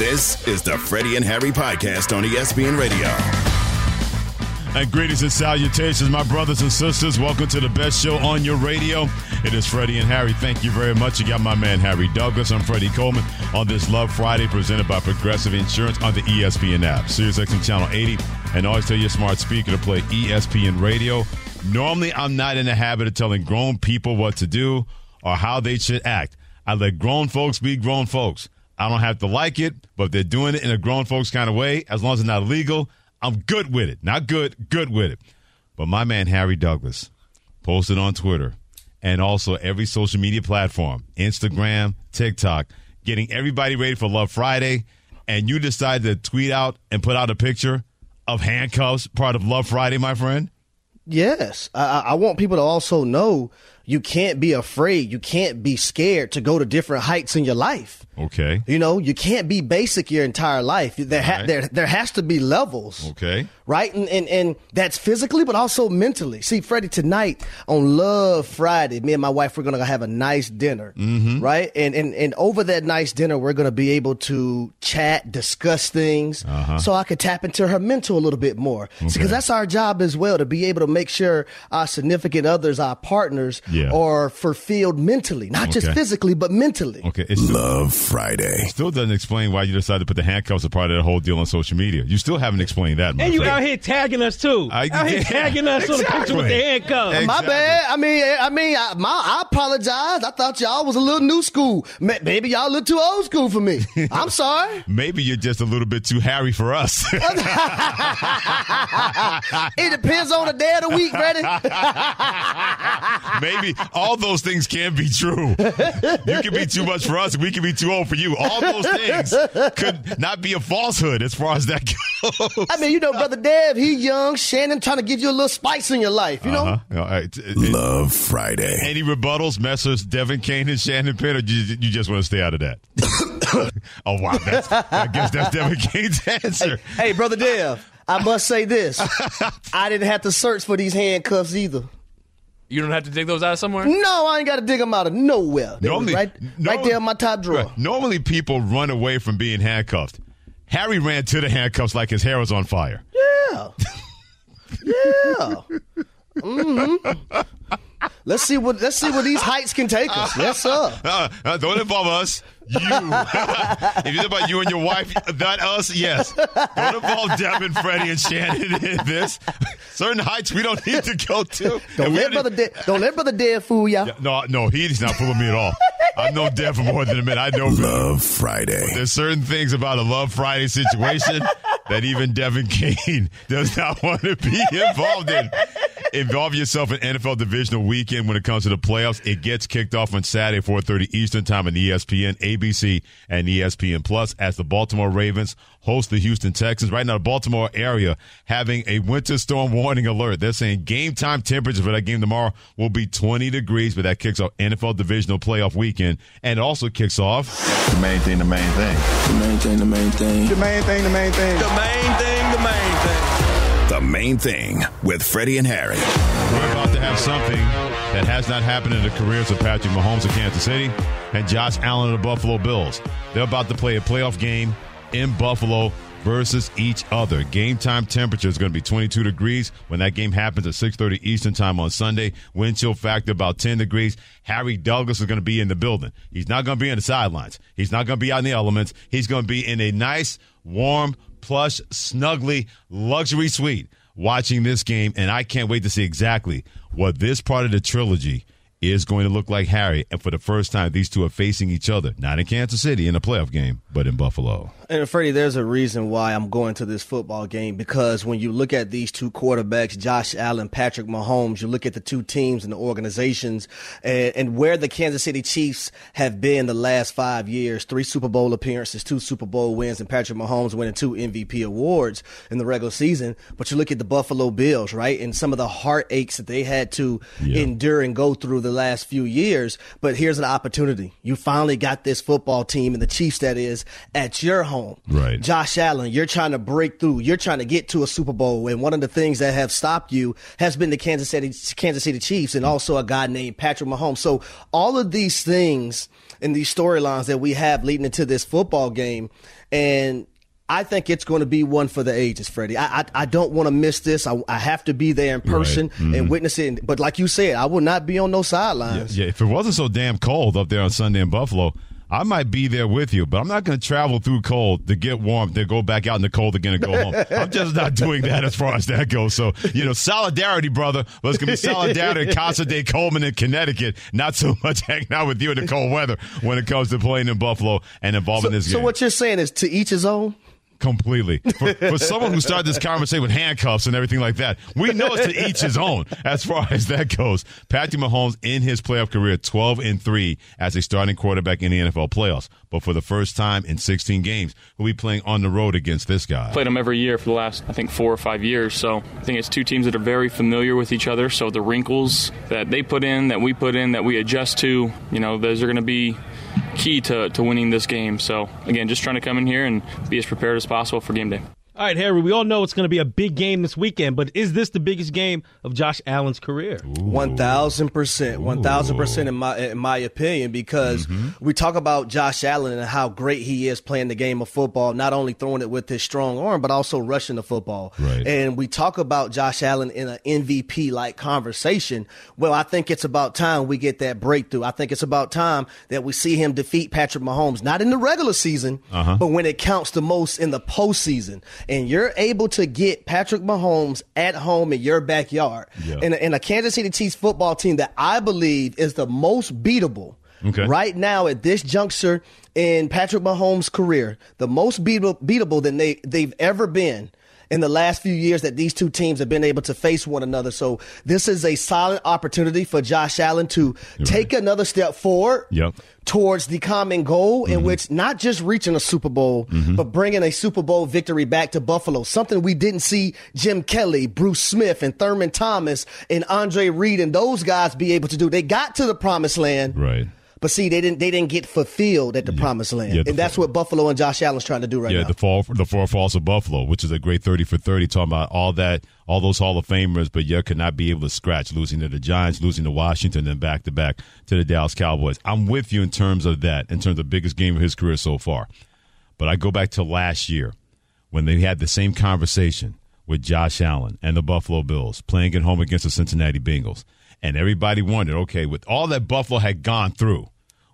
This is the Freddie and Harry podcast on ESPN Radio. And greetings and salutations, my brothers and sisters. Welcome to the best show on your radio. It is Freddie and Harry. Thank you very much. You got my man Harry Douglas. I'm Freddie Coleman on this Love Friday presented by Progressive Insurance on the ESPN app, SiriusXM Channel 80, and always tell your smart speaker to play ESPN Radio. Normally, I'm not in the habit of telling grown people what to do or how they should act. I let grown folks be grown folks. I don't have to like it, but if they're doing it in a grown folks kind of way, as long as it's not illegal, I'm good with it. Not good, good with it. But my man Harry Douglas posted on Twitter and also every social media platform, Instagram, TikTok, getting everybody ready for Love Friday. And you decide to tweet out and put out a picture of handcuffs, part of Love Friday, my friend. Yes, I, I want people to also know you can't be afraid. You can't be scared to go to different heights in your life. Okay. You know, you can't be basic your entire life. There, ha- Right. there, there has to be levels. Okay. Right? And, and, and that's physically, but also mentally. See, Freddie, tonight on Love Friday, me and my wife, we're going to have a nice dinner. Mm-hmm. Right? And, and, and over that nice dinner, we're going to be able to chat, discuss things. Uh-huh. So I could tap into her mental a little bit more. Because Okay. that's our job as well, to be able to make sure our significant others, our partners, Yeah. Are fulfilled mentally, not just physically, but mentally. Okay. It still, Love Friday. still doesn't explain why you decided to put the handcuffs as part of that whole deal on social media. You still haven't explained that, my And you friend. out here tagging us too. I- out here yeah, tagging us on the picture with the handcuffs. Ex- My bad. I mean, I mean, I, my, I apologize. I thought y'all was a little new school. Maybe y'all a little too old school for me. I'm sorry. Maybe you're just a little bit too Harry for us. It depends on the day of the week, Freddie. Maybe all those things can be true. You can be too much for us. We can be too old for you. All those things could not be a falsehood as far as that goes. I mean, you know, brother Dev, he young. Shannon trying to give you a little spice in your life. You know, Uh-huh. All right. Love Friday. Any rebuttals, Messrs. Devin Kane and Shannon Pitt, or you, you just want to stay out of that? oh, wow. That's, I guess that's Devin Kane's answer. hey, brother Dev, I must say this: I didn't have to search for these handcuffs either. You don't have to dig those out of somewhere. No, I ain't got to dig them out of nowhere. They was Normally- right, right there in my top drawer. Right. Normally, people run away from being handcuffed. Harry ran to the handcuffs like his hair was on fire. Yeah. yeah. hmm Let's see what let's see where these heights can take us. Yes, sir. Uh, uh, don't involve us. You. if you think about you and your wife, not us, yes. Don't involve Devin, Freddie, and Shannon in this. Certain heights we don't need to go to. Don't And we let brother De- don't let brother Dev fool y'all. Yeah, No, no, he's not fooling me at all. I've known Dev for more than a minute. I know Love Friday. there's certain things about a Love Friday situation that even Devin Kane does not want to be involved in. Involve yourself in NFL divisional weekend when it comes to the playoffs. It gets kicked off on Saturday, 4.30 Eastern Time on ESPN, ABC, and ESPN Plus as the Baltimore Ravens host the Houston Texans. Right now, the Baltimore area having a winter storm warning alert. They're saying game time temperature for that game tomorrow will be 20 degrees, but that kicks off NFL divisional playoff weekend and it also kicks off The main thing, the main thing. The main thing, the main thing. The main thing, the main thing. The main thing, the main thing. The main thing with Freddie and Harry. We're about to have something that has not happened in the careers of Patrick Mahomes of Kansas City and Josh Allen of the Buffalo Bills. They're about to play a playoff game in Buffalo versus each other. Game time temperature is going to be 22 degrees when that game happens at 6:30 Eastern Time on Sunday. Wind chill factor about 10 degrees. Harry Douglas is going to be in the building. He's not going to be in the sidelines. He's not going to be out in the elements. He's going to be in a nice, warm, plush, snuggly luxury suite watching this game, and I can't wait to see exactly what this part of the trilogy is going to look like Harry. And for the first time, these two are facing each other, not in Kansas City in a playoff game, but in Buffalo. And Freddie, there's a reason why I'm going to this football game because when you look at these two quarterbacks, Josh Allen, Patrick Mahomes, you look at the two teams and the organizations and, and where the Kansas City Chiefs have been the last five years three Super Bowl appearances, two Super Bowl wins, and Patrick Mahomes winning two MVP awards in the regular season. But you look at the Buffalo Bills, right? And some of the heartaches that they had to Yeah. endure and go through the last few years. But here's an opportunity. You finally got this football team and the Chiefs, that is, at your home. Right. Josh Allen, you're trying to break through. You're trying to get to a Super Bowl. And one of the things that have stopped you has been the Kansas City, Kansas City Chiefs and also a guy named Patrick Mahomes. So all of these things and these storylines that we have leading into this football game and I think it's going to be one for the ages, Freddie. I I, I don't want to miss this. I, I have to be there in person Mm-hmm. and witness it. But like you said, I will not be on no sidelines. Yeah, if it wasn't so damn cold up there on Sunday in Buffalo, I might be there with you, but I'm not going to travel through cold to get warm, to go back out in the cold again and go home. I'm just not doing that as far as that goes. So, you know, solidarity, brother. But it's going to be solidarity in Casa de Coleman in Connecticut. Not so much hanging out with you in the cold weather when it comes to playing in Buffalo and involving So, this so what you're saying is to each his own. Completely. For, for someone who started this conversation with handcuffs and everything like that, we know it's to each his own as far as that goes. Patrick Mahomes in his playoff career, 12 and 3 as a starting quarterback in the NFL playoffs. But for the first time in 16 games, he'll be playing on the road against this guy. played him every year for the last, I think, four or five years. So I think it's two teams that are very familiar with each other. So the wrinkles that they put in, that we put in, that we adjust to, you know, those are going to be key to, to winning this game. So again, just trying to come in here and be as prepared as possible for game day. All right, Harry, we all know it's going to be a big game this weekend, but is this the biggest game of Josh Allen's career? One thousand percent, one thousand percent in my in my opinion, because Mm-hmm. we talk about Josh Allen and how great he is playing the game of football, not only throwing it with his strong arm, but also rushing the football. Right. And we talk about Josh Allen in an MVP like conversation. Well, I think it's about time we get that breakthrough. I think it's about time that we see him defeat Patrick Mahomes, not in the regular season, Uh-huh. but when it counts the most in the postseason. And you're able to get Patrick Mahomes at home in your backyard. Yeah. And, and a Kansas City Chiefs football team that I believe is the most beatable Okay. right now at this juncture in Patrick Mahomes' career, the most beatable, beatable than they, they've ever been in the last few years that these two teams have been able to face one another. So this is a solid opportunity for Josh Allen to take another step forward Yep. towards the common goal in mm-hmm. which not just reaching a Super Bowl, mm-hmm. but bringing a Super Bowl victory back to Buffalo. Something we didn't see Jim Kelly, Bruce Smith, and Thurman Thomas and Andre Reed and those guys be able to do. They got to the promised land. Right. But see, they didn't they didn't get fulfilled at the promised land. Yeah, and that's what Buffalo and Josh Allen's trying to do right yeah, now. Yeah, the fall, the four falls of Buffalo, which is a great thirty for thirty. Talking about all that, all those Hall of Famers, but yet could not be able to scratch, losing to the Giants, losing to Washington, then back to back to the Dallas Cowboys. I'm with you in terms of that, in terms of the biggest game of his career so far. But I go back to last year when they had the same conversation with Josh Allen and the Buffalo Bills playing at home against the Cincinnati Bengals, and everybody wondered, okay, with all that Buffalo had gone through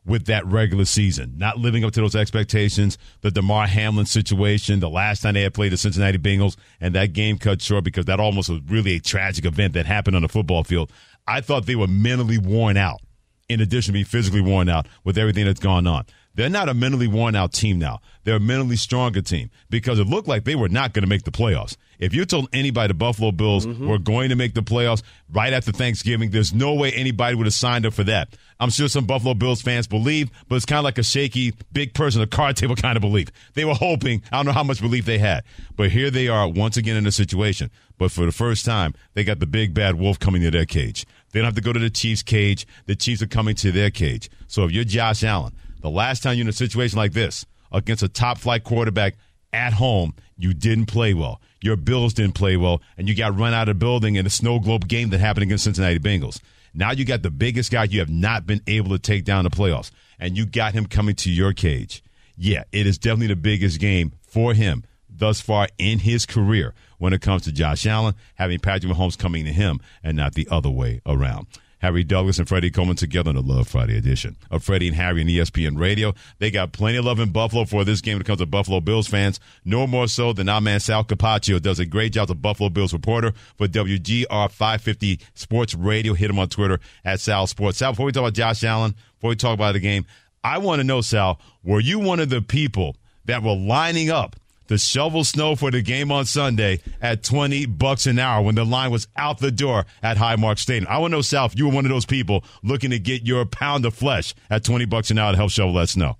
with that regular season, not living up to those expectations, the Damar Hamlin situation, the last time they had played the Cincinnati Bengals, and that game cut short because that almost was really a tragic event that happened on the football field. I thought they were mentally worn out, in addition to being physically worn out with everything that's gone on. They're not a mentally worn out team now. They're a mentally stronger team because it looked like they were not going to make the playoffs. If you told anybody the Buffalo Bills mm-hmm. were going to make the playoffs right after Thanksgiving, there's no way anybody would have signed up for that. I'm sure some Buffalo Bills fans believe, but it's kind of like a shaky, big person, a card table kind of belief. They were hoping. I don't know how much belief they had, but here they are once again in a situation. But for the first time, they got the big bad wolf coming to their cage. They don't have to go to the Chiefs' cage. The Chiefs are coming to their cage. So if you're Josh Allen, the last time you're in a situation like this against a top flight quarterback at home, you didn't play well. Your Bills didn't play well, and you got run out of the building in a snow globe game that happened against Cincinnati Bengals. Now you got the biggest guy you have not been able to take down the playoffs, and you got him coming to your cage. Yeah, it is definitely the biggest game for him thus far in his career when it comes to Josh Allen, having Patrick Mahomes coming to him and not the other way around. Harry Douglas and Freddie Coleman together on the Love Friday edition of Freddie and Harry and ESPN Radio. They got plenty of love in Buffalo for this game when it comes to Buffalo Bills fans. No more so than our man Sal Capaccio does a great job as a Buffalo Bills reporter for WGR 550 Sports Radio. Hit him on Twitter at Sal Sports. Sal, before we talk about Josh Allen, before we talk about the game, I want to know, Sal, were you one of the people that were lining up to shovel snow for the game on Sunday at 20 bucks an hour when the line was out the door at Highmark Stadium. I want to know, if you were one of those people looking to get your pound of flesh at 20 bucks an hour to help shovel that snow.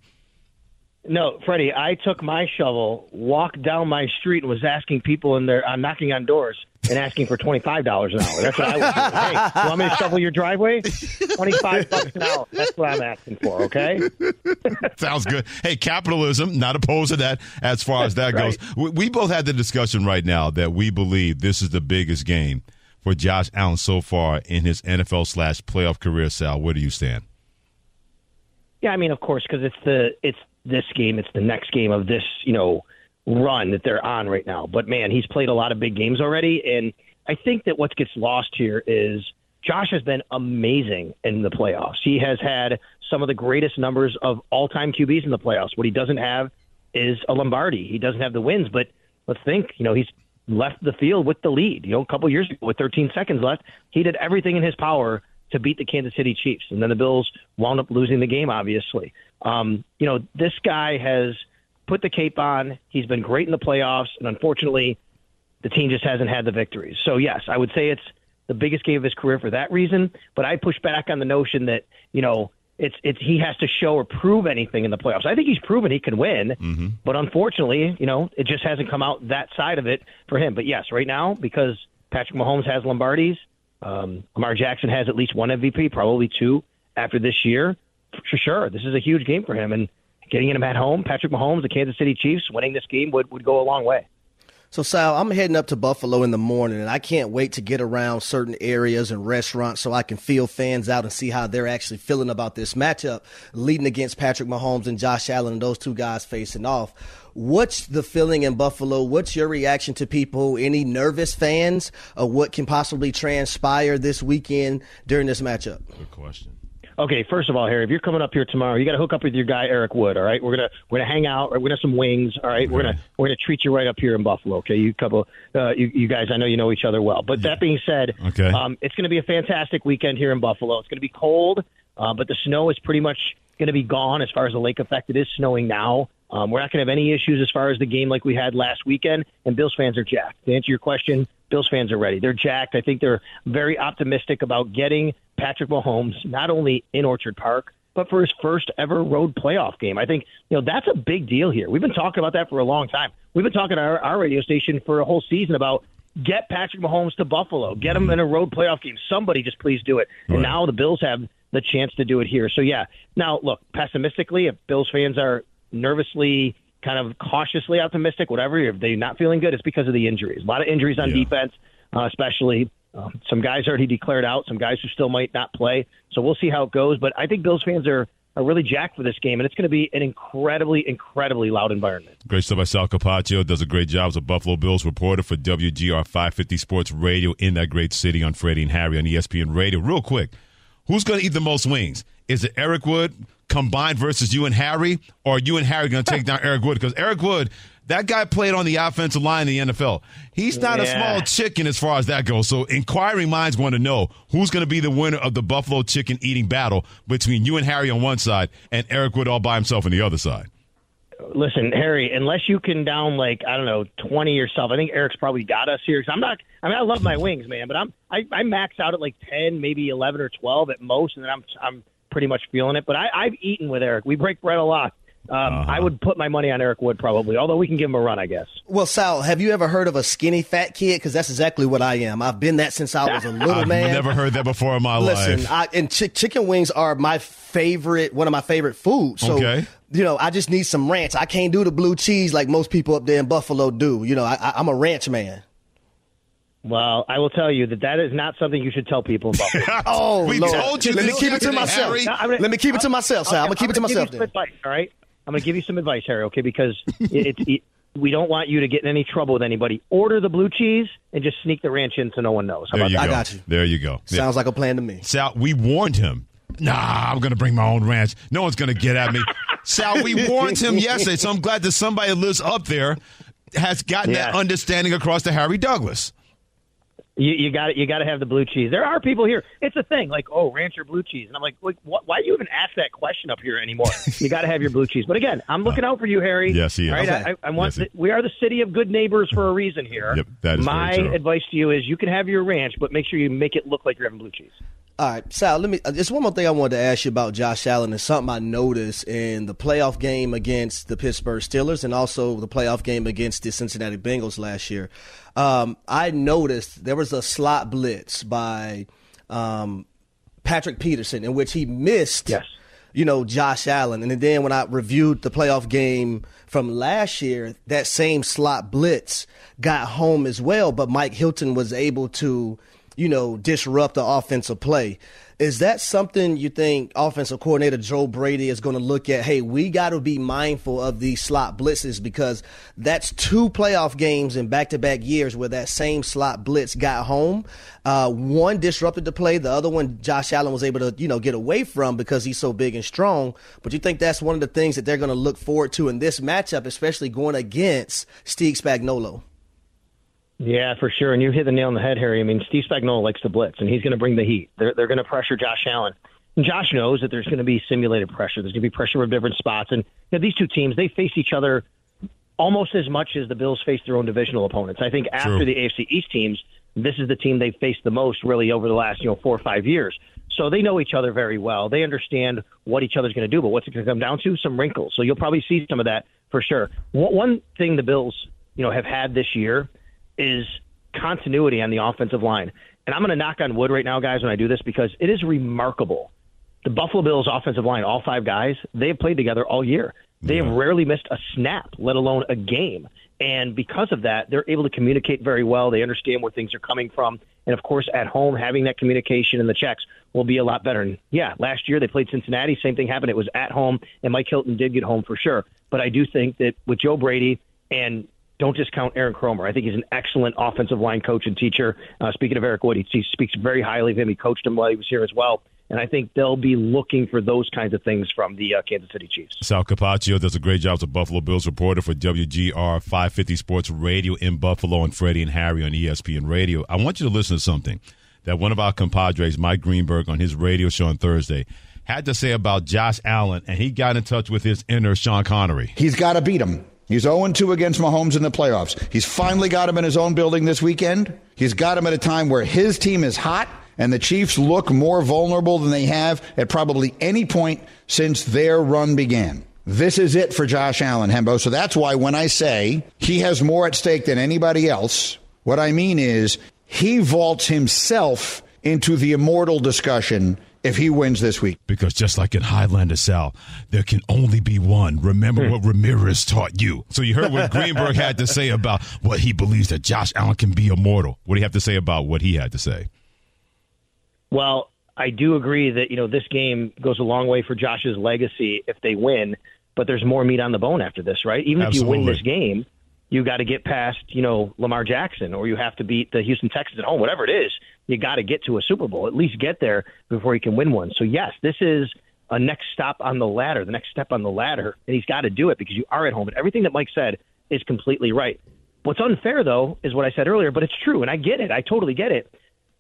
No, Freddie, I took my shovel, walked down my street, and was asking people in there, uh, knocking on doors and asking for twenty five dollars an hour. That's what I was doing. Hey, you want me to shovel your driveway? Twenty five bucks an hour. That's what I'm asking for. Okay. Sounds good. Hey, capitalism. Not opposed to that. As far as that Right. goes, we, we both had the discussion right now that we believe this is the biggest game for Josh Allen so far in his NFL slash playoff career. Sal, where do you stand? Yeah, I mean, of course, because it's the it's this game, it's the next game of this, you know, run that they're on right now. But man, he's played a lot of big games already, and I think that what gets lost here is Josh has been amazing in the playoffs. He has had some of the greatest numbers of all time QBs in the playoffs. What he doesn't have is a Lombardi. He doesn't have the wins, but let's think, you know, he's left the field with the lead. You know, a couple years ago with 13 seconds left, he did everything in his power to beat the Kansas City Chiefs, and then the Bills wound up losing the game. Obviously, um, you know, this guy has put the cape on. He's been great in the playoffs, and unfortunately, the team just hasn't had the victories. So yes, I would say it's the biggest game of his career for that reason. But I push back on the notion that you know it's it's he has to show or prove anything in the playoffs. I think he's proven he can win, but unfortunately, you know, it just hasn't come out that side of it for him. But yes, right now because Patrick Mahomes has Lombardis, um, Lamar Jackson has at least one MVP, probably two after this year. For sure, this is a huge game for him, and getting him at home, Patrick Mahomes, the Kansas City Chiefs, winning this game would would go a long way. So, Sal, I'm heading up to Buffalo in the morning, and I can't wait to get around certain areas and restaurants so I can feel fans out and see how they're actually feeling about this matchup leading against Patrick Mahomes and Josh Allen and those two guys facing off. What's the feeling in Buffalo? What's your reaction to people? Any nervous fans of what can possibly transpire this weekend during this matchup? Good question. Okay, first of all, Harry, if you're coming up here tomorrow, you got to hook up with your guy Eric Wood. All right, we're gonna we're gonna hang out. We're gonna have some wings. All right, we're gonna we're gonna treat you right up here in Buffalo. Okay, you couple, uh, you, you guys, I know you know each other well. But that being said, Okay. um, it's gonna be a fantastic weekend here in Buffalo. It's gonna be cold, uh, but the snow is pretty much gonna be gone as far as the lake effect. It is snowing now. Um, we're not going to have any issues as far as the game like we had last weekend, and Bills fans are jacked. To answer your question, Bills fans are ready. They're jacked. I think they're very optimistic about getting Patrick Mahomes not only in Orchard Park, but for his first ever road playoff game. I think you know that's a big deal here. We've been talking about that for a long time. We've been talking to our, our radio station for a whole season about get Patrick Mahomes to Buffalo, get him in a road playoff game. Somebody just please do it. And now the Bills have the chance to do it here. So yeah. Now look, pessimistically, if Bills fans are nervously kind of cautiously optimistic, whatever, if they're not feeling good, it's because of the injuries. A lot of injuries on Yeah. defense, uh, especially. Um, some guys already declared out, some guys who still might not play. So we'll see how it goes. But I think Bills fans are, are really jacked for this game, and it's going to be an incredibly, incredibly loud environment. Great stuff by Sal Capaccio. Does a great job as a Buffalo Bills reporter for WGR 550 Sports Radio in that great city on Freddie and Harry on ESPN Radio. Real quick, who's going to eat the most wings? Is it Eric Wood combined versus you and Harry, or are you and Harry going to take down Eric Wood? Because Eric Wood, that guy played on the offensive line in the NFL. He's not a small chicken as far as that goes. So inquiring minds want to know who's going to be the winner of the Buffalo chicken eating battle between you and Harry on one side and Eric Wood all by himself on the other side. Listen, Harry, unless you can down like I don't know twenty yourself, I think Eric's probably got us here. 'Cause I'm not. I mean, I love my wings, man, but I'm I, I max out at like ten, maybe eleven or twelve at most, and then I'm I'm pretty much feeling it. But I, I've eaten with Eric. We break bread a lot. Um, I would put my money on Eric Wood probably, although we can give him a run, I guess. Well, Sal, have you ever heard of a skinny fat kid? Because that's exactly what I am. I've been that since I was a little I've man. never heard that before in my life. Listen, life. I, and chi- chicken wings are my favorite, one of my favorite foods. So, Okay. you know, I just need some ranch. I can't do the blue cheese like most people up there in Buffalo do. You know, I, I, I'm a ranch man. Well, I will tell you that that is not something you should tell people in Buffalo. Oh, we Lord. told you Let me keep it to myself. Harry. No, gonna- Let me keep it to myself, Sal. I'm gonna keep it to give myself. you some Then. advice, all right? I'm going to give you some advice, Harry, okay? Because it, it, it, we don't want you to get in any trouble with anybody. Order the blue cheese and just sneak the ranch in so no one knows. How There about you that? go. I got you. There you go. Yeah. Sounds like a plan to me. Sal, we warned him. Nah, I'm going to bring my own ranch. No one's going to get at me. Sal, we warned him yesterday, so I'm glad that somebody that lives up there has gotten that understanding across to Harry Douglas. You, you got You got to have the blue cheese. There are people here. It's a thing, like oh, ranch or blue cheese, and I'm like, like what, why do you even ask that question up here anymore? you got to have your blue cheese. But again, I'm looking out for you, Harry. Yes, he is. All right, Okay. I, I want. Yes, he- we are the city of good neighbors for a reason here. Yep, that is very My true. advice to you is you can have your ranch, but make sure you make it look like you're having blue cheese. All right, Sal. Let me. uh, Just one more thing I wanted to ask you about Josh Allen is something I noticed in the playoff game against the Pittsburgh Steelers and also the playoff game against the Cincinnati Bengals last year. Um, I noticed there was a slot blitz by um, Patrick Peterson in which he missed. Yes. You know Josh Allen, and then when I reviewed the playoff game from last year, that same slot blitz got home as well, but Mike Hilton was able to you know, disrupt the offensive play. Is that something you think offensive coordinator Joe Brady is going to look at? Hey, we got to be mindful of these slot blitzes because that's two playoff games in back to back years where that same slot blitz got home. Uh, one disrupted the play, the other one Josh Allen was able to, you know, get away from because he's so big and strong. But you think that's one of the things that they're going to look forward to in this matchup, especially going against Steve Spagnuolo? Yeah, for sure. And you hit the nail on the head, Harry. I mean, Steve Spagnuolo likes to blitz, and he's going to bring the heat. They're, they're going to pressure Josh Allen. And Josh knows that there's going to be simulated pressure. There's going to be pressure from different spots. And you know, these two teams, they face each other almost as much as the Bills face their own divisional opponents. I think after True. the AFC East teams, this is the team they've faced the most really over the last, you know, four or five years. So they know each other very well. They understand what each other's going to do, but what's it going to come down to? Some wrinkles. So you'll probably see some of that for sure. One one thing the Bills, you know, have had this year is continuity on the offensive line. And I'm going to knock on wood right now, guys, when I do this because it is remarkable. The Buffalo Bills offensive line, all five guys, they have played together all year. They have rarely missed a snap, let alone a game. And because of that, they're able to communicate very well. They understand where things are coming from. And of course, at home, having that communication and the checks will be a lot better. And yeah, last year they played Cincinnati. Same thing happened. It was at home, and Mike Hilton did get home for sure. But I do think that with Joe Brady and don't discount Aaron Kromer. I think he's an excellent offensive line coach and teacher. Uh, speaking of Eric Wood, he, he speaks very highly of him. He coached him while he was here as well. And I think they'll be looking for those kinds of things from the uh, Kansas City Chiefs. Sal Capaccio does a great job as a Buffalo Bills reporter for WGR 550 Sports Radio in Buffalo and Freddie and Harry on ESPN Radio. I want you to listen to something that one of our compadres, Mike Greenberg, on his radio show on Thursday, had to say about Josh Allen, and he got in touch with his inner Sean Connery. He's got to beat him. He's 0 2 against Mahomes in the playoffs. He's finally got him in his own building this weekend. He's got him at a time where his team is hot and the Chiefs look more vulnerable than they have at probably any point since their run began. This is it for Josh Allen, Hembo. So that's why when I say he has more at stake than anybody else, what I mean is he vaults himself into the immortal discussion if he wins this week. Because just like in Highlander, Sal, there can only be one. Remember hmm. what Ramirez taught you. So you heard what Greenberg had to say about what he believes that Josh Allen can be immortal. What do you have to say about what he had to say? Well, I do agree that you know this game goes a long way for Josh's legacy if they win, but there's more meat on the bone after this, right? Even if you win this game, you got to get past you know Lamar Jackson, or you have to beat the Houston Texans at home, whatever it is. You got to get to a Super Bowl, at least get there before you can win one. So yes, this is a next stop on the ladder, the next step on the ladder, and he's got to do it because you are at home. And everything that Mike said is completely right. What's unfair though is what I said earlier, but it's true, and I get it. I totally get it.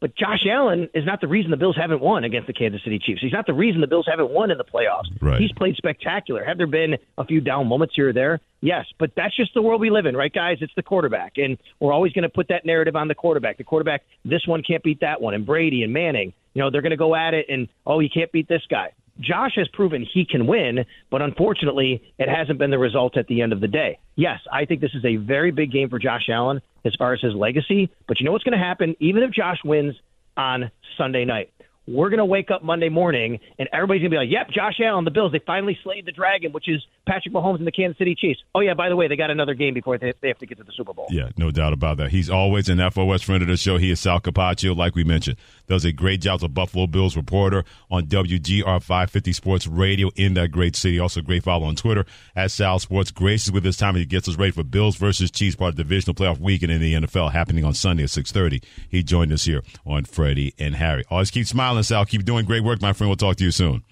But Josh Allen is not the reason the Bills haven't won against the Kansas City Chiefs. He's not the reason the Bills haven't won in the playoffs. Right. He's played spectacular. Have there been a few down moments here or there? Yes, but that's just the world we live in, right, guys? It's the quarterback, and we're always going to put that narrative on the quarterback. The quarterback, this one can't beat that one, and Brady and Manning, you know, they're going to go at it, and oh, he can't beat this guy. Josh has proven he can win, but unfortunately, it hasn't been the result at the end of the day. Yes, I think this is a very big game for Josh Allen as far as his legacy, but you know what's going to happen? Even if Josh wins on Sunday night, we're going to wake up Monday morning and everybody's going to be like, yep, Josh Allen, the Bills, they finally slayed the dragon, which is Patrick Mahomes and the Kansas City Chiefs. Oh, yeah, by the way, they got another game before they, have to get to the Super Bowl. Yeah, no doubt about that. He's always an FOS friend of the show. He is Sal Capaccio, like we mentioned. Does a great job as a Buffalo Bills reporter on WGR 550 Sports Radio in that great city. Also, great follow on Twitter at Sal Sports. Gracious with his time. He gets us ready for Bills versus Chiefs, part of the divisional playoff weekend in the NFL happening on Sunday at 6.30. He joined us here on Freddie and Harry. Always keep smiling, Sal. Keep doing great work, my friend. We'll talk to you soon.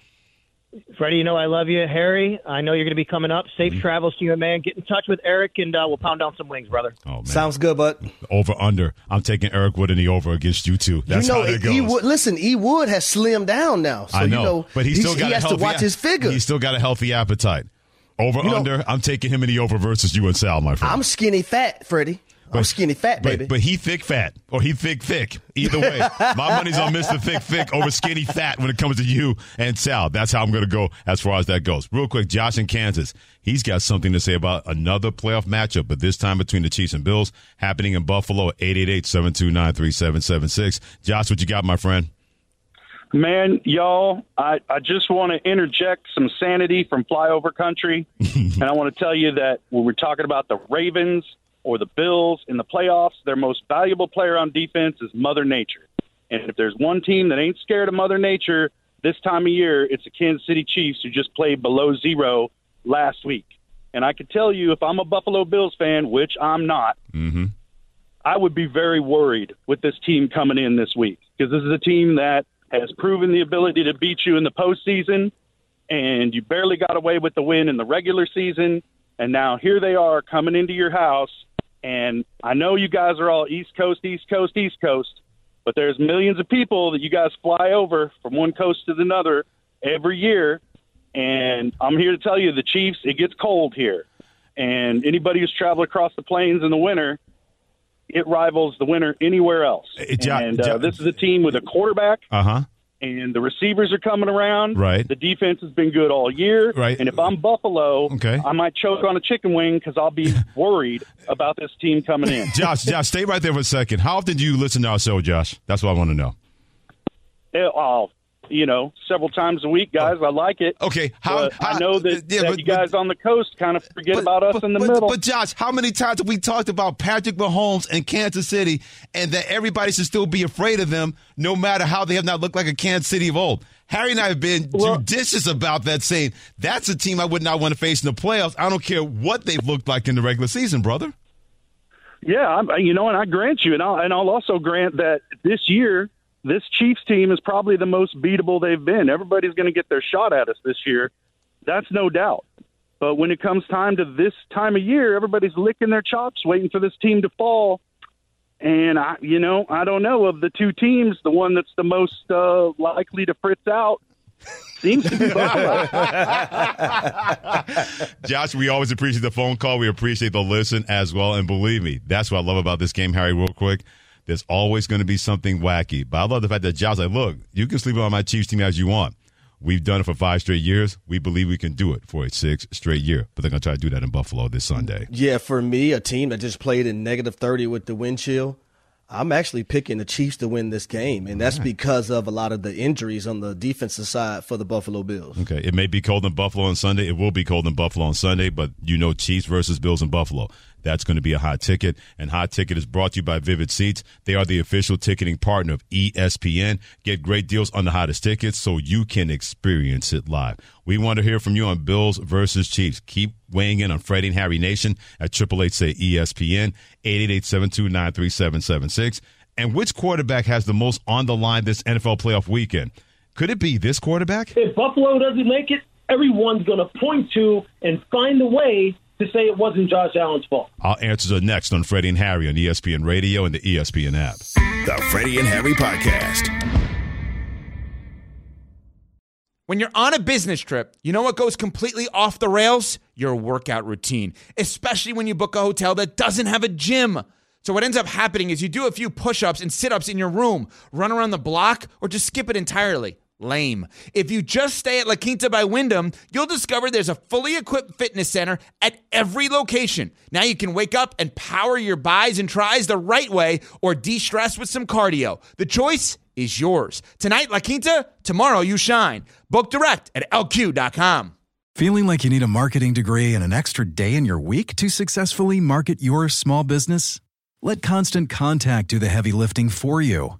Freddie, you know I love you. Harry, I know you're going to be coming up. Safe mm-hmm. travels to you, man. Get in touch with Eric, and uh, we'll pound down some wings, brother. Oh man, sounds good, bud. Over under. I'm taking Eric Wood in the over against you two. That's you know, how it goes. E. Wood, listen, E. Wood has slimmed down now, so I know, you know, but he's still got he has to watch his figure. He's still got a healthy appetite. Over you under. Know, I'm taking him in the over versus you and Sal, my friend. I'm skinny fat, Freddie. But, I'm skinny fat, baby. But, but, he thick fat, or he thick thick. Either way, my money's on Mr. Thick Thick over skinny fat when it comes to you and Sal. That's how I'm going to go as far as that goes. Real quick, Josh in Kansas. He's got something to say about another playoff matchup, but this time between the Chiefs and Bills, happening in Buffalo at 888-729-3776. Josh, what you got, my friend? Man, y'all, I, I just want to interject some sanity from flyover country. and I want to tell you that when we're talking about the Ravens – or the Bills in the playoffs, their most valuable player on defense is Mother Nature. And if there's one team that ain't scared of Mother Nature this time of year, it's the Kansas City Chiefs who just played below zero last week. And I can tell you, if I'm a Buffalo Bills fan, which I'm not, mm-hmm. I would be very worried with this team coming in this week because this is a team that has proven the ability to beat you in the postseason, and you barely got away with the win in the regular season. And now here they are coming into your house and I know you guys are all East Coast, East Coast, East Coast, but there's millions of people that you guys fly over from one coast to another every year. And I'm here to tell you the Chiefs, it gets cold here. And anybody who's traveled across the plains in the winter, it rivals the winter anywhere else. and uh, this is a team with a quarterback uh huh and the receivers are coming around. Right. The defense has been good all year. Right. And if I'm Buffalo, okay. I might choke on a chicken wing because I'll be worried about this team coming in. Josh, Josh, stay right there for a second. How often do you listen to our show, Josh? That's what I want to know. Eh, oh, you know, several times a week, guys. Oh. I like it. Okay, how, how I know that, yeah, that but, you guys but, on the coast kind of forget but, about us in the middle. But Josh, how many times have we talked about Patrick Mahomes and Kansas City, and that everybody should still be afraid of them, no matter how they have not looked like a Kansas City of old? Harry and I have been well, judicious about that, saying that's a team I would not want to face in the playoffs. I don't care what they've looked like in the regular season, brother. Yeah, I'm, you know, and I grant you, and I'll, and I'll also grant that this year this Chiefs team is probably the most beatable they've been. Everybody's going to get their shot at us this year. That's no doubt. But when it comes time to this time of year, everybody's licking their chops, waiting for this team to fall. And I, you know, I don't know of the two teams, the one that's the most uh, likely to fritz out seems to be Josh, we always appreciate the phone call. We appreciate the listen as well. And believe me, that's what I love about this game, Harry. Real quick, there's always going to be something wacky. But I love the fact that Josh like, look, you can sleep on my Chiefs team as you want. We've done it for five straight years. We believe we can do it for a six straight year. But they're going to try to do that in Buffalo this Sunday. Yeah, for me, a team that just played in negative 30 with the wind chill, I'm actually picking the Chiefs to win this game, and that's right. because of a lot of the injuries on the defensive side for the Buffalo Bills. Okay, it may be cold in Buffalo on Sunday. It will be cold in Buffalo on Sunday, but you know Chiefs versus Bills in Buffalo. That's going to be a hot ticket. And Hot Ticket is brought to you by Vivid Seats. They are the official ticketing partner of ESPN. Get great deals on the hottest tickets so you can experience it live. We want to hear from you on Bills versus Chiefs. Keep weighing in on Freddie and Harry Nation at Triple Eight say ESPN, 888-729-3776. And which quarterback has the most on the line this NFL playoff weekend? Could it be this quarterback? If Buffalo doesn't make it, everyone's going to point to and find a way to say it wasn't Josh Allen's fault. Our answers are next on Freddie and Harry on ESPN Radio and the ESPN app. The Freddie and Harry Podcast. When you're on a business trip, you know what goes completely off the rails? Your workout routine, especially when you book a hotel that doesn't have a gym. So, what ends up happening is you do a few push ups and sit ups in your room, run around the block, or just skip it entirely. Lame. If you just stay at La Quinta by Wyndham, you'll discover there's a fully equipped fitness center at every location. Now you can wake up and power your buys and tries the right way or de stress with some cardio. The choice is yours. Tonight, La Quinta, tomorrow, you shine. Book direct at lq.com. Feeling like you need a marketing degree and an extra day in your week to successfully market your small business? Let Constant Contact do the heavy lifting for you.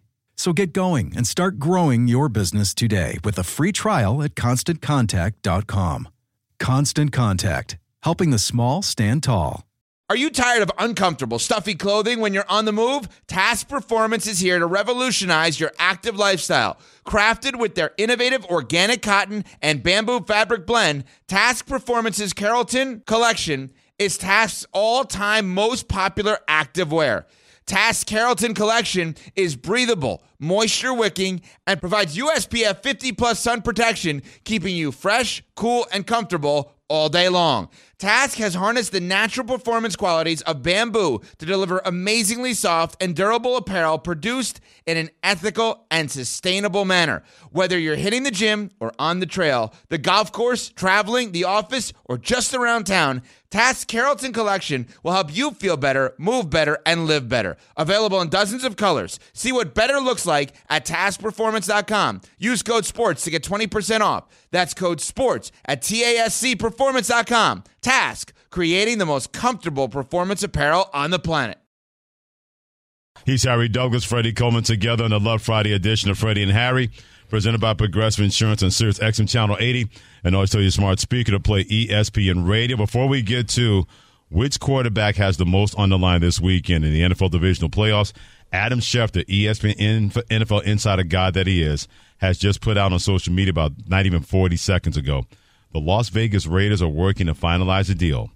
So get going and start growing your business today with a free trial at constantcontact.com. Constant Contact, helping the small stand tall. Are you tired of uncomfortable, stuffy clothing when you're on the move? TASC Performance is here to revolutionize your active lifestyle. Crafted with their innovative organic cotton and bamboo fabric blend, TASC Performance's Carrollton collection is TASC's all time most popular active wear. TASC Carrollton collection is breathable, moisture wicking, and provides USPF 50 plus sun protection, keeping you fresh, cool, and comfortable all day long. TASC has harnessed the natural performance qualities of bamboo to deliver amazingly soft and durable apparel produced in an ethical and sustainable manner. Whether you're hitting the gym or on the trail, the golf course, traveling, the office, or just around town, TASC Carrollton Collection will help you feel better, move better, and live better. Available in dozens of colors. See what better looks like at tascperformance.com. Use code SPORTS to get 20% off. That's code SPORTS at TASCperformance.com. TASC, creating the most comfortable performance apparel on the planet. He's Harry Douglas, Freddie Coleman together on the Love Friday edition of Freddie and Harry, presented by Progressive Insurance on Sirius XM Channel 80. And always tell your smart speaker to play ESPN Radio. Before we get to which quarterback has the most on the line this weekend in the NFL divisional playoffs, Adam Schefter, ESPN NFL insider guy that he is, has just put out on social media about not even 40 seconds ago. The Las Vegas Raiders are working to finalize a deal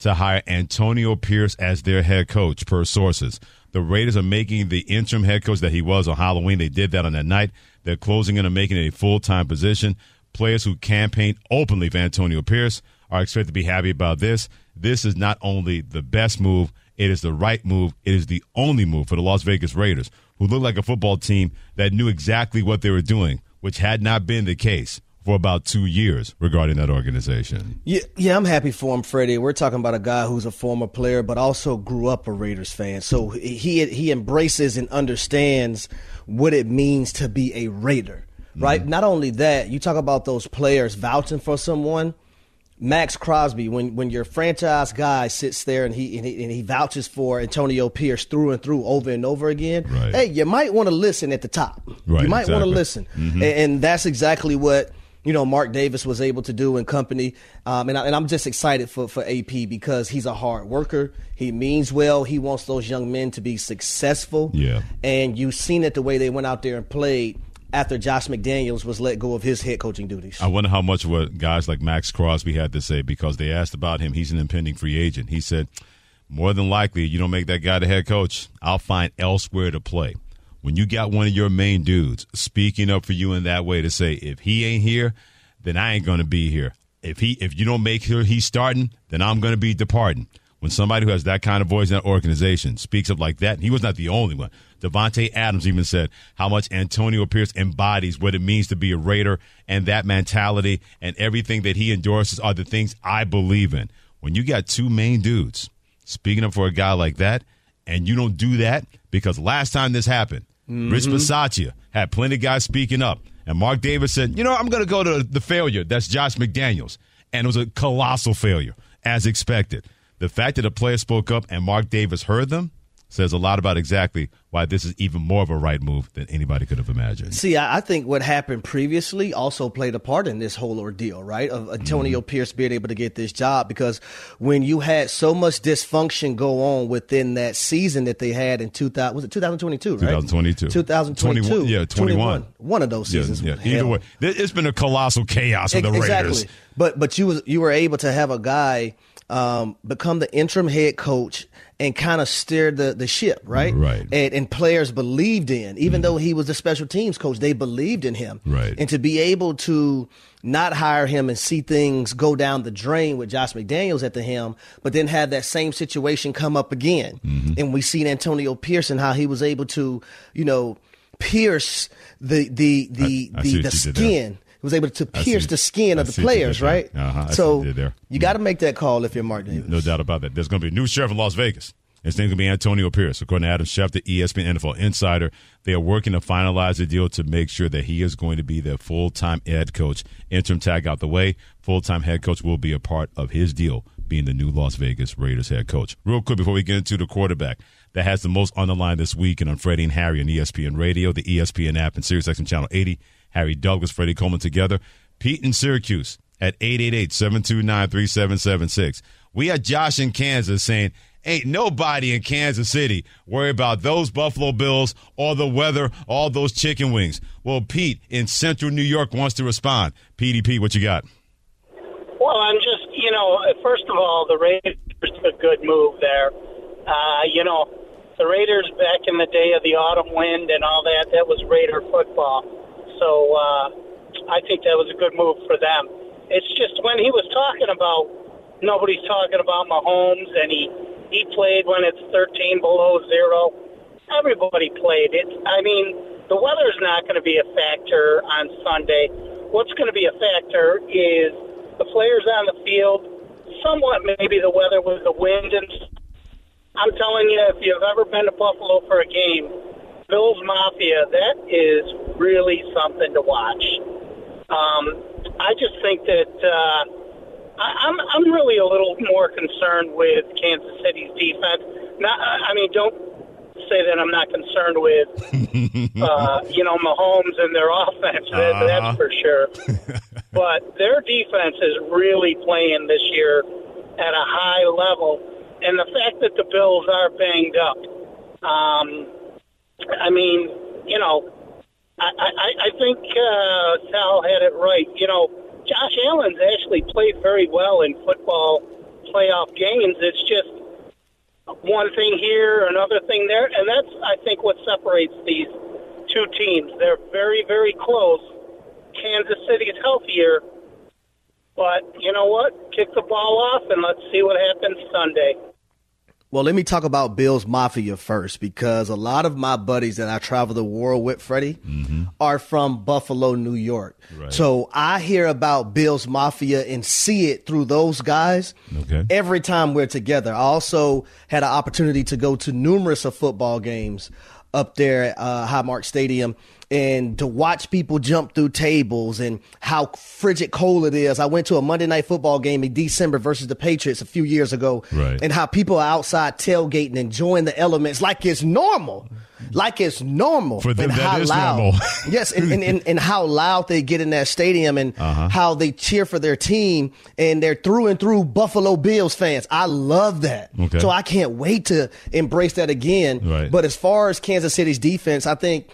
to hire Antonio Pierce as their head coach, per sources. The Raiders are making the interim head coach that he was on Halloween. They did that on that night. They're closing in and making it a full time position. Players who campaigned openly for Antonio Pierce are expected to be happy about this. This is not only the best move, it is the right move. It is the only move for the Las Vegas Raiders, who look like a football team that knew exactly what they were doing, which had not been the case for about two years regarding that organization. Yeah, yeah, I'm happy for him, Freddie. We're talking about a guy who's a former player, but also grew up a Raiders fan. So he he embraces and understands what it means to be a Raider, right? Mm-hmm. Not only that, you talk about those players vouching for someone. Maxx Crosby, when when your franchise guy sits there and he and he, and he vouches for Antonio Pierce through and through over and over again, right. hey, you might want to listen at the top. Right, you might exactly. want to listen, mm-hmm. and, and that's exactly what you know Mark Davis was able to do in company, um, and, I, and I'm just excited for for AP because he's a hard worker. He means well. He wants those young men to be successful. Yeah, and you've seen it the way they went out there and played after Josh McDaniels was let go of his head coaching duties. I wonder how much what guys like Maxx Crosby had to say because they asked about him. He's an impending free agent. He said, more than likely, you don't make that guy the head coach, I'll find elsewhere to play. When you got one of your main dudes speaking up for you in that way to say, if he ain't here, then I ain't going to be here. If he, if you don't make sure he's starting, then I'm going to be departing. When somebody who has that kind of voice in that organization speaks up like that, he was not the only one. Davante Adams even said how much Antonio Pierce embodies what it means to be a Raider and that mentality and everything that he endorses are the things I believe in. When you got two main dudes speaking up for a guy like that, and you don't do that because last time this happened, mm-hmm. Rich Bisaccia had plenty of guys speaking up, and Mark Davis said, "You know, I'm going to go to the failure. That's Josh McDaniels," and it was a colossal failure, as expected. The fact that a player spoke up and Mark Davis heard them says a lot about exactly why this is even more of a right move than anybody could have imagined. See, I, I think what happened previously also played a part in this whole ordeal, right? Of Antonio Mm-hmm. Pierce being able to get this job because when you had so much dysfunction go on within that season that they had in 2000, was it 2022, right? 2022. 2022. 21, yeah, 21. One of those Yeah, seasons. yeah. Hell. Either way, it's been a colossal chaos with the Ex- Raiders. But but you was you were able to have a guy um, become the interim head coach and kind of steer the, the ship, right? Right. And, and players believed in, even though he was the special teams coach, they believed in him. Right. And to be able to not hire him and see things go down the drain with Josh McDaniels at the helm, but then have that same situation come up again. Mm-hmm. And we seen Antonio Pearson how he was able to, you know, pierce the the the I- the, the you did there. skin. Was able to pierce the skin I of the see what you players, right? Uh-huh, so you got to make that call if you're Mark Davis. No doubt about that. There's going to be a new sheriff in Las Vegas. His name's going to be Antonio Pierce. According to Adam Schefter, the ESPN NFL Insider, they are working to finalize the deal to make sure that he is going to be their full time head coach. Interim tag out the way. Full time head coach will be a part of his deal, being the new Las Vegas Raiders head coach. Real quick before we get into the quarterback that has the most on the line this week and on Freddie and Harry on ESPN Radio, the ESPN app, and SiriusXM Channel 80. Harry Douglas, Freddie Coleman together. Pete in Syracuse at 888-729-3776. We had Josh in Kansas saying, ain't nobody in Kansas City worry about those Buffalo Bills or the weather, all those chicken wings. Well, Pete in central New York wants to respond. PDP, what you got? Well, I'm just, you know, first of all, the Raiders a good move there. Uh, you know, the Raiders back in the day of the autumn wind and all that, that was Raider football. So uh, I think that was a good move for them. It's just when he was talking about nobody's talking about Mahomes and he he played when it's 13 below zero. Everybody played it. I mean, the weather's not going to be a factor on Sunday. What's going to be a factor is the players on the field. Somewhat maybe the weather with the wind and. I'm telling you, if you've ever been to Buffalo for a game, Bills Mafia, that is really something to watch. Um, I just think that uh, I, I'm I'm really a little more concerned with Kansas City's defense. Not, I mean, don't say that I'm not concerned with uh, you know Mahomes and their offense. Uh-huh. That's for sure. but their defense is really playing this year at a high level, and the fact that the Bills are banged up. Um, I mean, you know, I, I, I think uh, Sal had it right. You know, Josh Allen's actually played very well in football playoff games. It's just one thing here, another thing there, and that's I think what separates these two teams. They're very, very close. Kansas City is healthier, but you know what? Kick the ball off and let's see what happens Sunday. Well, let me talk about Bills Mafia first because a lot of my buddies that I travel the world with, Freddie, are from Buffalo, New York. So I hear about Bills Mafia and see it through those guys Okay. every time we're together. I also had an opportunity to go to numerous of football games up there at uh, Highmark Stadium and to watch people jump through tables and how frigid cold it is. I went to a Monday night football game in December versus the Patriots a few years ago Right. and how people are outside tailgating, enjoying the elements like it's normal. Like it's normal. For them, and that how is loud. normal. yes, and, and, and, and how loud they get in that stadium and Uh-huh. how they cheer for their team and they're through and through Buffalo Bills fans. I love that. Okay. So I can't wait to embrace that again. Right. But as far as Kansas City's defense, I think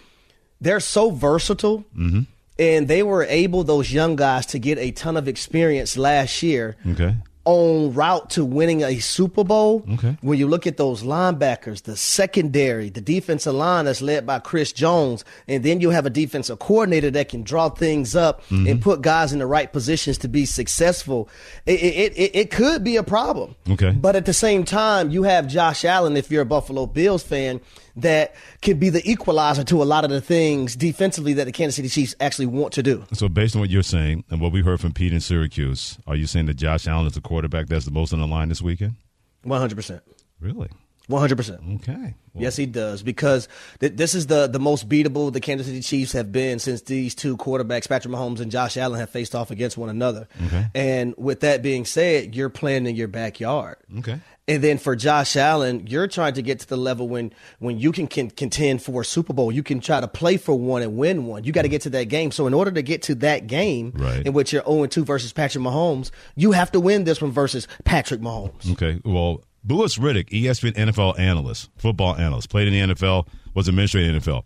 they're so versatile. Mm-hmm. And they were able, those young guys, to get a ton of experience last year Okay. on route to winning a Super Bowl. Okay. When you look at those linebackers, the secondary, the defensive line that's led by Chris Jones, and then you have a defensive coordinator that can draw things up Mm-hmm. and put guys in the right positions to be successful. It, it, it, it could be a problem. Okay. But at the same time, you have Josh Allen, if you're a Buffalo Bills fan, that could be the equalizer to a lot of the things defensively that the Kansas City Chiefs actually want to do. So, based on what you're saying and what we heard from Pete in Syracuse, are you saying that Josh Allen is the quarterback that's the most on the line this weekend? 100%. Really? 100%. Okay. Yes, he does because th- this is the the most beatable the Kansas City Chiefs have been since these two quarterbacks, Patrick Mahomes and Josh Allen, have faced off against one another. Okay. And with that being said, you're playing in your backyard. Okay. And then for Josh Allen, you're trying to get to the level when when you can, can contend for a Super Bowl. You can try to play for one and win one. You got to get to that game. So in order to get to that game Right. in which you're 0 2 versus Patrick Mahomes, you have to win this one versus Patrick Mahomes. Okay. Well, Louis Riddick, ESPN NFL analyst, football analyst, played in the NFL, was administrator in the NFL.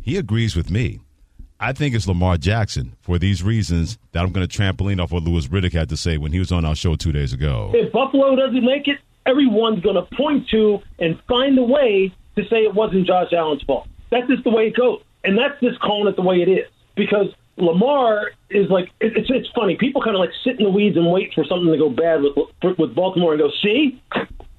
He agrees with me. I think it's Lamar Jackson for these reasons that I'm going to trampoline off what Louis Riddick had to say when he was on our show two days ago. If Buffalo doesn't make it, everyone's going to point to and find a way to say it wasn't Josh Allen's fault. That's just the way it goes, and that's just calling it the way it is. Because Lamar is like it's it's funny. People kind of like sit in the weeds and wait for something to go bad with with Baltimore and go, see,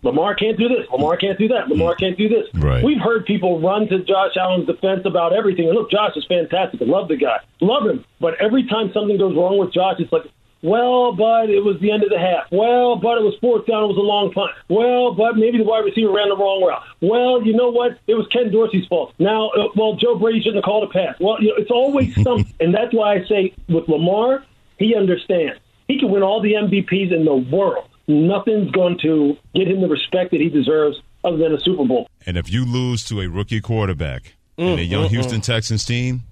Lamar can't do this. Lamar can't do that. Lamar can't do this. Right. We've heard people run to Josh Allen's defense about everything. And look, Josh is fantastic. I love the guy. Love him. But every time something goes wrong with Josh, it's like, well, but it was the end of the half. Well, but it was fourth down. It was a long punt. Well, but maybe the wide receiver ran the wrong route. Well, you know what? It was Ken Dorsey's fault. Now, uh, well, Joe Brady shouldn't have called a pass. Well, you know, it's always something. and that's why I say with Lamar, he understands. He can win all the MVPs in the world. Nothing's going to get him the respect that he deserves other than a Super Bowl. And if you lose to a rookie quarterback and a young mm, Houston mm. Texans team,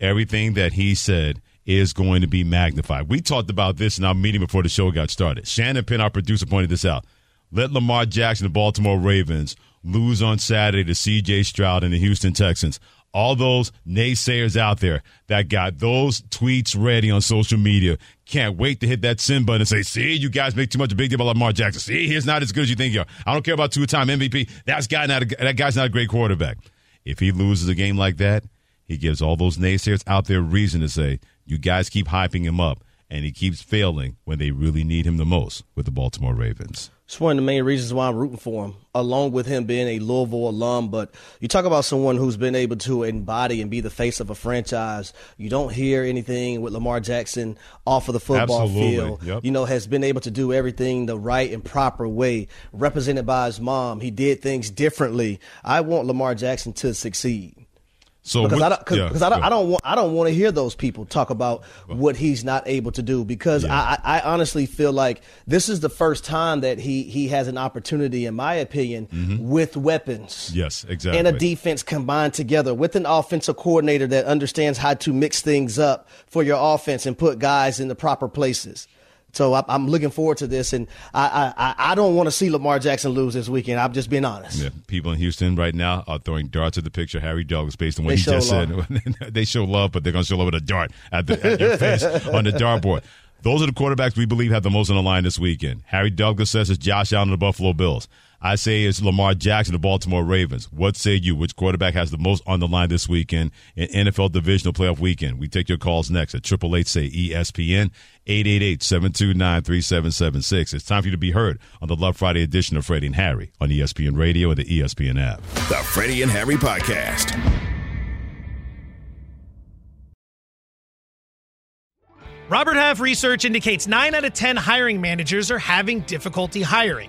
everything that he said is going to be magnified. We talked about this in our meeting before the show got started. Shannon Penn, our producer, pointed this out. Let Lamar Jackson, the Baltimore Ravens, lose on Saturday to C.J. Stroud and the Houston Texans. All those naysayers out there that got those tweets ready on social media can't wait to hit that send button and say, see, you guys make too much a big deal about Lamar Jackson. See, he's not as good as you think you are. I don't care about two-time MVP. That's guy not a, that guy's not a great quarterback. If he loses a game like that, he gives all those naysayers out there reason to say, you guys keep hyping him up, and he keeps failing when they really need him the most with the Baltimore Ravens. It's one of the main reasons why I'm rooting for him, along with him being a Louisville alum. But you talk about someone who's been able to embody and be the face of a franchise. You don't hear anything with Lamar Jackson off of the football Absolutely. field. Yep. You know, has been able to do everything the right and proper way, represented by his mom. He did things differently. I want Lamar Jackson to succeed. So because what- I don't, cause, yeah, 'cause I don't. I don't want, I don't want to hear those people talk about what he's not able to do. Because I, I I honestly feel like this is the first time that he he has an opportunity, in my opinion, mm-hmm. with weapons Yes, exactly. and a defense combined together with an offensive coordinator that understands how to mix things up for your offense and put guys in the proper places. So I, I'm looking forward to this, and I I, I- don't want to see Lamar Jackson lose this weekend. I'm just being honest. Yeah, people in Houston right now are throwing darts at the picture. Harry Douglas, based on what They he just said, they show love, but they're going to show love with a dart at, the, at your face on the dartboard. Those are the quarterbacks we believe have the most on the line this weekend. Harry Douglas says it's Josh Allen of the Buffalo Bills. I say it's Lamar Jackson, the Baltimore Ravens. What say you? Which quarterback has the most on the line this weekend in NFL divisional playoff weekend? We take your calls next at Triple Eight Say ESPN 888-729-3776. It's time for you to be heard on the Love Friday edition of Freddie and Harry on ESPN Radio and the ESPN app. The Freddie and Harry Podcast. Robert Half research indicates 9 out of 10 hiring managers are having difficulty hiring.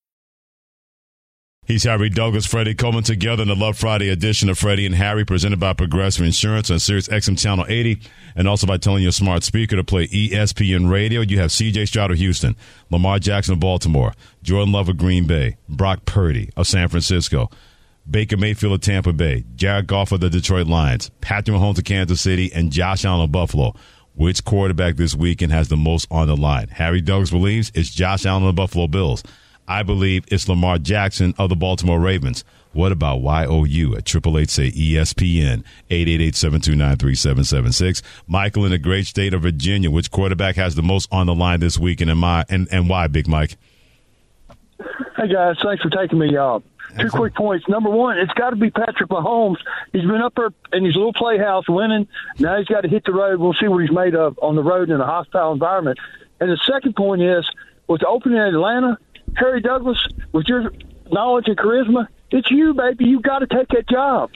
He's Harry Douglas, Freddie Coleman together in the Love Friday edition of Freddie and Harry, presented by Progressive Insurance on Sirius XM Channel 80, and also by telling your smart speaker to play ESPN Radio. You have CJ Stroud of Houston, Lamar Jackson of Baltimore, Jordan Love of Green Bay, Brock Purdy of San Francisco, Baker Mayfield of Tampa Bay, Jared Goff of the Detroit Lions, Patrick Mahomes of Kansas City, and Josh Allen of Buffalo. Which quarterback this weekend has the most on the line? Harry Douglas believes it's Josh Allen of the Buffalo Bills. I believe it's Lamar Jackson of the Baltimore Ravens. What about YOU at Triple Eight say ESPN 888-729-3776. Michael in the great state of Virginia, which quarterback has the most on the line this weekend and my and, and why, Big Mike? Hey guys, thanks for taking me off. Two quick points. Number one, it's got to be Patrick Mahomes. He's been up there in his little playhouse winning. Now he's got to hit the road. We'll see what he's made of on the road in a hostile environment. And the second point is, with the opening in Atlanta, Harry Douglas, with your knowledge and charisma, it's you, baby. You got to take that job.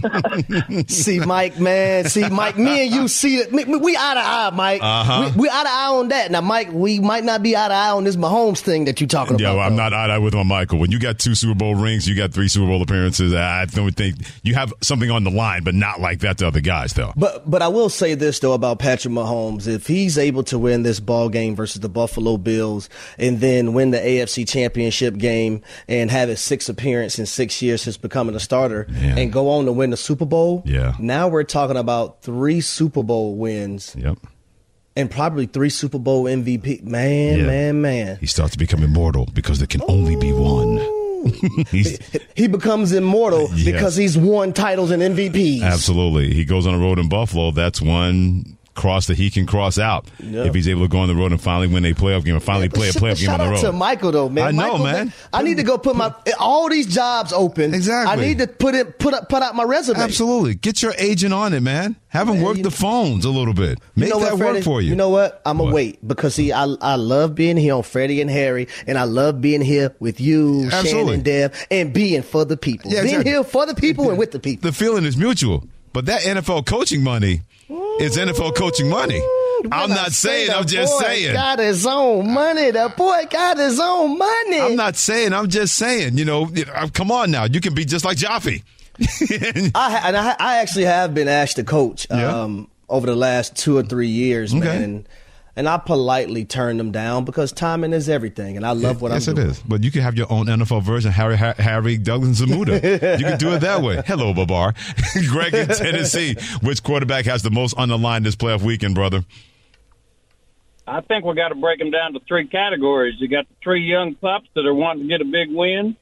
see, Mike, man. See, Mike, me and you see it. We out of eye, Mike. Uh-huh. We, we eye to eye on that. Now, Mike, we might not be out of eye on this Mahomes thing that you're talking Yeah, about. well, I'm not out of eye with my Michael. When you got two Super Bowl rings, you got three Super Bowl appearances. I don't think you have something on the line, but not like that to other guys, though. But but I will say this though about Patrick Mahomes: if he's able to win this ball game versus the Buffalo Bills, and then win the AFC Championship game, and have his sixth appearance in six years since becoming a starter, and go on to win the Super Bowl, Yeah. now we're talking about three Super Bowl wins. Yep. And probably three Super Bowl MVP. Man, Yeah. man, man. He starts to become immortal because there can only be one. He becomes immortal Yes. because he's won titles and MVPs. absolutely. He goes on a road in Buffalo. That's one cross that he can cross out Yeah. if he's able to go on the road and finally win a playoff game and finally play a playoff game on Shout the out road. to Michael though, man. I know, Michael, man. I need to go put my all these jobs open. Exactly. I need to put it put up put out my resume. Absolutely. Get your agent on it, man. Have him work the phones a little bit. Make You know that what, work for you. You know what? I'm gonna wait because see, I I love being here on Freddie and Harry, and I love being here with you, Absolutely. Shannon, Dev, and being for the people. Yeah, being exactly. here for the people and with the people. the feeling is mutual. But that NFL coaching money is NFL coaching money. I'm not saying, I'm just saying. Got his own money. The boy got his own money. I'm not saying, I'm just saying, you know, uh, come on now. You can be just like Jaffe. I and I, I actually have been asked to coach Yeah. um, over the last two or three years, Okay. man. And, and I politely turned them down because timing is everything, and I love what yes, I'm doing. Yes, it is. But you can have your own NFL version, Harry, Ha- Harry Douglas Zamuda. you can do it that way. Hello, Babar. Greg in Tennessee. Which quarterback has the most on the line this playoff weekend, brother? I think we got to break them down to three categories. You got the three young pups that are wanting to get a big win.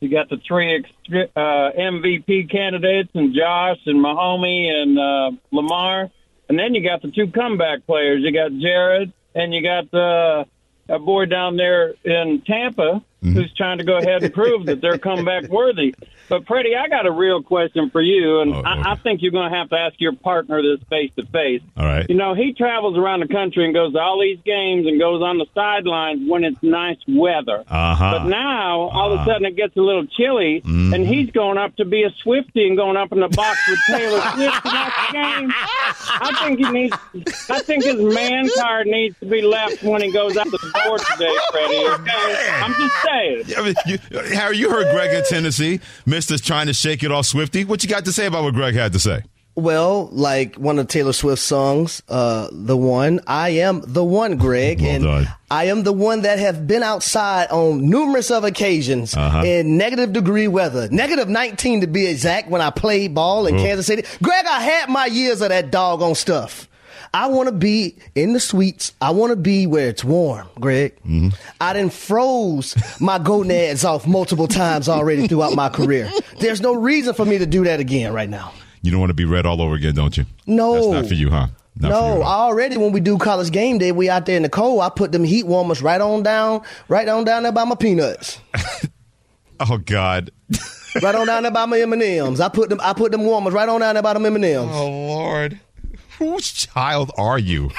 You got the three ex- uh, MVP candidates, and Josh and Mahomie and uh, Lamar, and then you got the two comeback players. You got Jared, and you got the a boy down there in Tampa mm-hmm. who's trying to go ahead and prove that they're comeback worthy. But Freddie, I got a real question for you, and I, I think you're going to have to ask your partner this face to face. All right. You know, he travels around the country and goes to all these games and goes on the sidelines when it's nice weather. Uh-huh. But now, all of a sudden, it gets a little chilly, Mm-hmm. and he's going up to be a Swifty and going up in the box with Taylor Swift the game. I think he needs. I think his man card needs to be left when he goes out to the door today, Freddie. Okay? I'm just saying. I mean, you, Harry, you heard Greg in Tennessee. Mister's trying to shake it off Swifty. What you got to say about what Greg had to say? Well, like one of Taylor Swift's songs, uh, the one, I am the one, Greg, and done. I am the one that have been outside on numerous of occasions Uh-huh. in negative degree weather, negative 19 to be exact, when I played ball in Ooh. Kansas City. Greg, I had my years of that doggone stuff. I want to be in the suites. I want to be where it's warm, Greg. Mm-hmm. I done froze my gonads off multiple times already throughout my career. There's no reason for me to do that again right now. You don't want to be red all over again, don't you? No. That's not for you, huh? Not no, you. I already when we do college game day, we out there in the cold. I put them heat warmers right on down, right on down there by my peanuts, Oh, God. right on down there by my M and M's. I put them, I put them warmers right on down there by them M and M's. Oh, Lord. Whose child are you?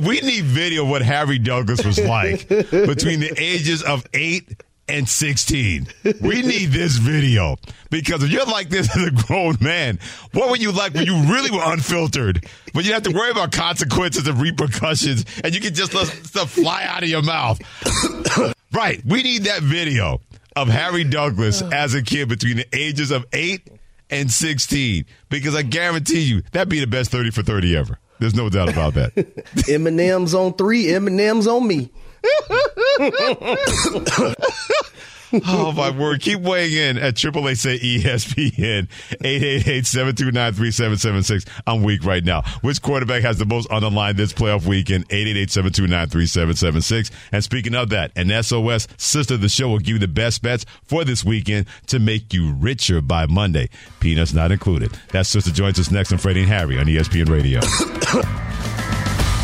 we need video of what Harry Douglas was like between the ages of eight and 16. We need this video because if you're like this as a grown man, what were you like when you really were unfiltered? When you have to worry about consequences and repercussions and you can just let stuff fly out of your mouth. right. We need that video of Harry Douglas as a kid between the ages of 8 and 16 because I guarantee you that'd be the best 30 for 30 ever. There's no doubt about that. Eminem's on three, Eminem's on me. oh my word! Keep weighing in at Triple A say ESPN 888-729-3776. I'm weak right now. Which quarterback has the most on the line this playoff weekend? 888-729-3776. And speaking of that, an SOS sister of the show will give you the best bets for this weekend to make you richer by Monday. Peanuts not included. That sister joins us next on Freddie and Harry on ESPN Radio.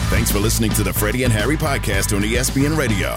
Thanks for listening to the Freddie and Harry podcast on ESPN Radio.